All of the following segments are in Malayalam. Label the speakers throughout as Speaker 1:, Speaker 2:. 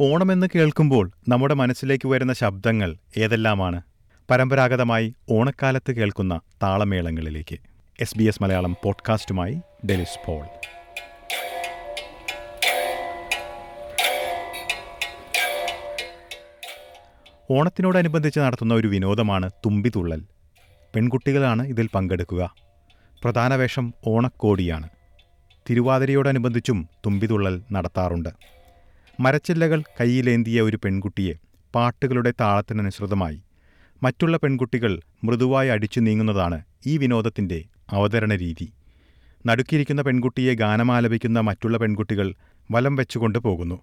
Speaker 1: ഓണമെന്ന് കേൾക്കുമ്പോൾ നമ്മുടെ മനസ്സിലേക്ക് വരുന്ന ശബ്ദങ്ങൾ ഏതെല്ലാമാണ്? പരമ്പരാഗതമായി ഓണക്കാലത്ത് കേൾക്കുന്ന താളമേളങ്ങളിലേക്ക്. എസ് ബി എസ് മലയാളം പോഡ്കാസ്റ്റുമായി ഡെലിസ് പോൾ. ഓണത്തിനോടനുബന്ധിച്ച് നടത്തുന്ന ഒരു വിനോദമാണ് തുമ്പിതുള്ളൽ. പെൺകുട്ടികളാണ് ഇതിൽ പങ്കെടുക്കുക. പ്രധാന വേഷം ഓണക്കോടിയാണ്. തിരുവാതിരയോടനുബന്ധിച്ചും തുമ്പിതുള്ളൽ നടത്താറുണ്ട്. മരച്ചില്ലകൾ കൈയിലേന്തിയ ഒരു പെൺകുട്ടിയെ പാട്ടുകളുടെ താളത്തിനനുസൃതമായി മറ്റുള്ള പെൺകുട്ടികൾ മൃദുവായി അടിച്ചു നീങ്ങുന്നതാണ് ഈ വിനോദത്തിന്റെ അവതരണ രീതി. നടുക്കിയിരിക്കുന്ന പെൺകുട്ടിയെ ഗാനമാലപിക്കുന്ന മറ്റുള്ള പെൺകുട്ടികൾ വലം വെച്ചുകൊണ്ട് പോകുന്നു.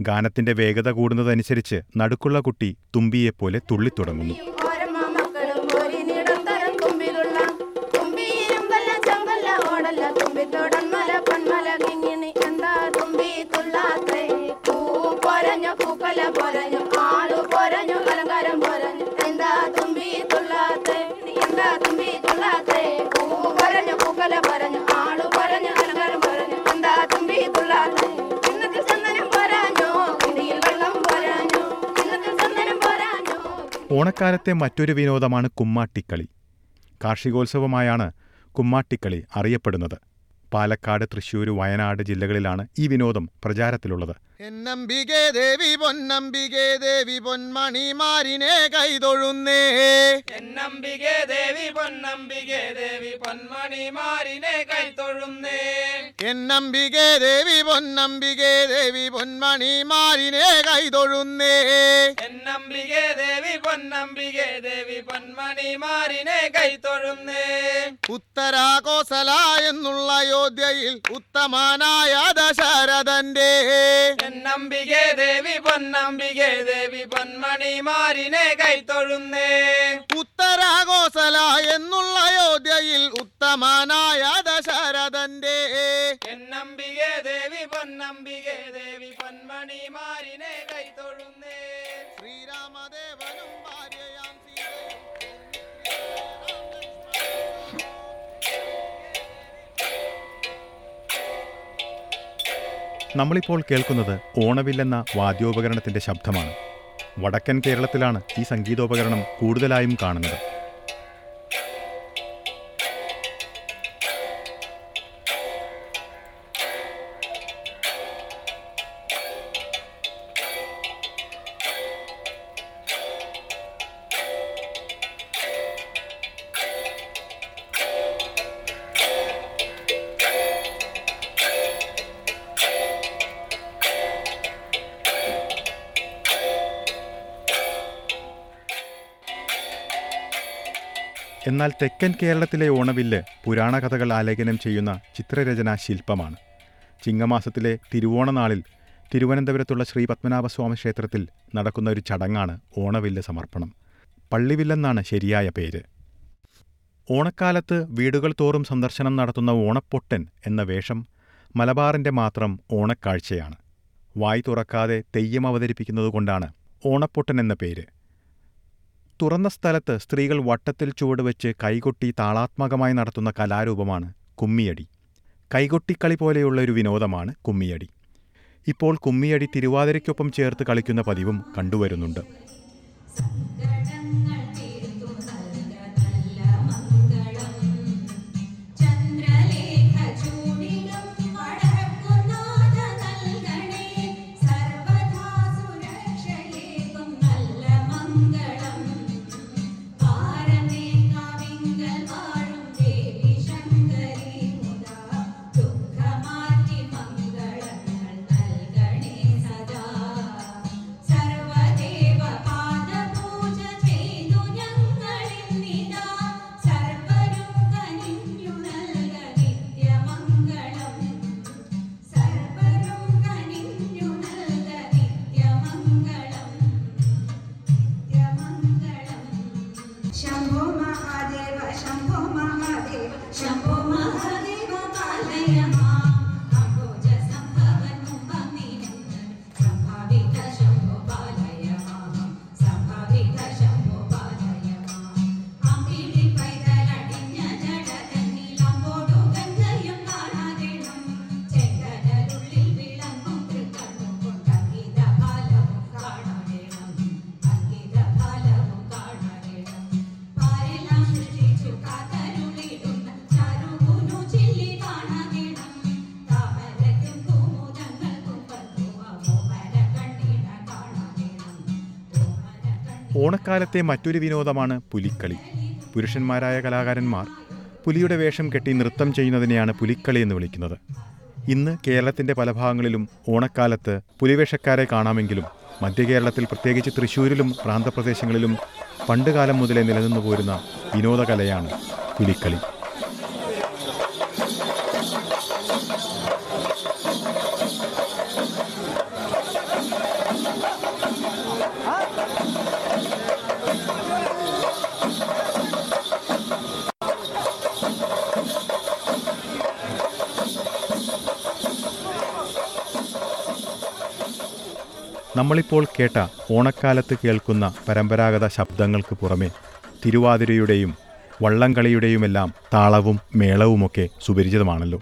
Speaker 1: ഗാനത്തിന്റെ വേഗത കൂടുന്നതനുസരിച്ച് നടുക്കുള്ള കുട്ടി തുമ്പിയെപ്പോലെ തുള്ളിത്തുടങ്ങുന്നു. ഓണക്കാലത്തെ മറ്റൊരു വിനോദമാണ് കുമ്മാട്ടിക്കളി. കാർഷികോത്സവമായാണ് കുമ്മാട്ടിക്കളി അറിയപ്പെടുന്നത്. പാലക്കാട് തൃശൂർ വയനാട് ജില്ലകളിലാണ് ഈ വിനോദം പ്രചാരത്തിലുള്ളത്.
Speaker 2: എന്നംബികേ ദേവി പൊന്നംബികേ ദേവി പൊന്മണിമാരിനെ കൈതൊഴുന്നേ.
Speaker 3: എന്നംബികെ ദേവി പൊന്നംബികെ ദേവി പൊന്മണിമാരിനെ കൈതൊഴുന്നേ.
Speaker 2: എന്നംബികേ ദേവി പൊന്നംബികേ ദേവി പൊന്മണിമാരിനെ കൈതൊഴുന്നേ.
Speaker 3: എന്നംബികെ ദേവി പൊന്നംബികെ ദേവി പൊന്മണിമാരിനെ കൈതൊഴുന്നേ.
Speaker 2: ഉത്തരാകോസല എന്നുള്ള അയോധ്യയിൽ ഉത്തമനായ ദശരഥന്റെ
Speaker 3: എന്നംബികെ ദേവി പൊന്നമ്പികെ ദേവി പൊന്മണി മാറിനെ കൈത്തൊഴുന്നേ
Speaker 2: ഉത്തരാഘോസല എന്നുള്ള അയോധ്യയിൽ ഉത്തമനായ ദശരഥന്റെ.
Speaker 3: എന്നംബികെ ദേവി പൊന്നമ്പികെ ദേവി പൊന്മണി മാറിനെ കൈത്തൊഴുന്നേ
Speaker 2: ശ്രീരാമദേവനും
Speaker 1: നമ്മളിപ്പോൾ കേൾക്കുന്നത് ഓണവില്ലെന്ന വാദ്യോപകരണത്തിന്റെ ശബ്ദമാണ്. വടക്കൻ കേരളത്തിലാണ് ഈ സംഗീതോപകരണം കൂടുതലായും കാണുന്നത്. എന്നാൽ തെക്കൻ കേരളത്തിലെ ഓണവില്ല് പുരാണ കഥകൾ ആലേഖനം ചെയ്യുന്ന ചിത്രരചനാ ശില്പമാണ്. ചിങ്ങമാസത്തിലെ തിരുവോണനാളിൽ തിരുവനന്തപുരത്തുള്ള ശ്രീ പത്മനാഭസ്വാമി ക്ഷേത്രത്തിൽ നടക്കുന്ന ഒരു ചടങ്ങാണ് ഓണവില്ല് സമർപ്പണം. പള്ളിവില്ലെന്നാണ് ശരിയായ പേര്. ഓണക്കാലത്ത് വീടുകൾ തോറും സന്ദർശനം നടത്തുന്ന ഓണപ്പൊട്ടൻ എന്ന വേഷം മലബാറിന്റെ മാത്രം ഓണക്കാഴ്ചയാണ്. വായി തുറക്കാതെ തെയ്യം അവതരിപ്പിക്കുന്നതുകൊണ്ടാണ് ഓണപ്പൊട്ടൻ എന്ന പേര്. തുറന്ന സ്ഥലത്ത് സ്ത്രീകൾ വട്ടത്തിൽ ചുവടുവെച്ച് കൈകൊട്ടി താളാത്മകമായി നടത്തുന്ന കലാരൂപമാണ് കുമ്മിയടി. കൈകൊട്ടിക്കളി പോലെയുള്ള ഒരു വിനോദമാണ് കുമ്മിയടി. ഇപ്പോൾ കുമ്മിയടി തിരുവാതിരയ്ക്കൊപ്പം ചേർത്ത് കളിക്കുന്ന പതിവും കണ്ടുവരുന്നുണ്ട്. ഓണക്കാലത്തെ മറ്റൊരു വിനോദമാണ് പുലിക്കളി. പുരുഷന്മാരായ കലാകാരന്മാർ പുലിയുടെ വേഷം കെട്ടി നൃത്തം ചെയ്യുന്നതിനെയാണ് പുലിക്കളി എന്ന് വിളിക്കുന്നത്. ഇന്ന് കേരളത്തിന്റെ പല ഭാഗങ്ങളിലും ഓണക്കാലത്ത് പുലിവേഷക്കാരെ കാണാമെങ്കിലും മധ്യ കേരളത്തിൽ പ്രത്യേകിച്ച് തൃശ്ശൂരിലും പ്രാന്തപ്രദേശങ്ങളിലും പണ്ടുകാലം മുതലേ നിലനിന്നു പോരുന്ന വിനോദകലയാണ് പുലിക്കളി. നമ്മളിപ്പോൾ കേട്ട ഓണക്കാലത്ത് കേൾക്കുന്ന പരമ്പരാഗത ശബ്ദങ്ങൾക്ക് പുറമെ തിരുവാതിരയുടെയും വള്ളംകളിയുടെയുമെല്ലാം താളവും മേളവുമൊക്കെ സുപരിചിതമാണല്ലോ.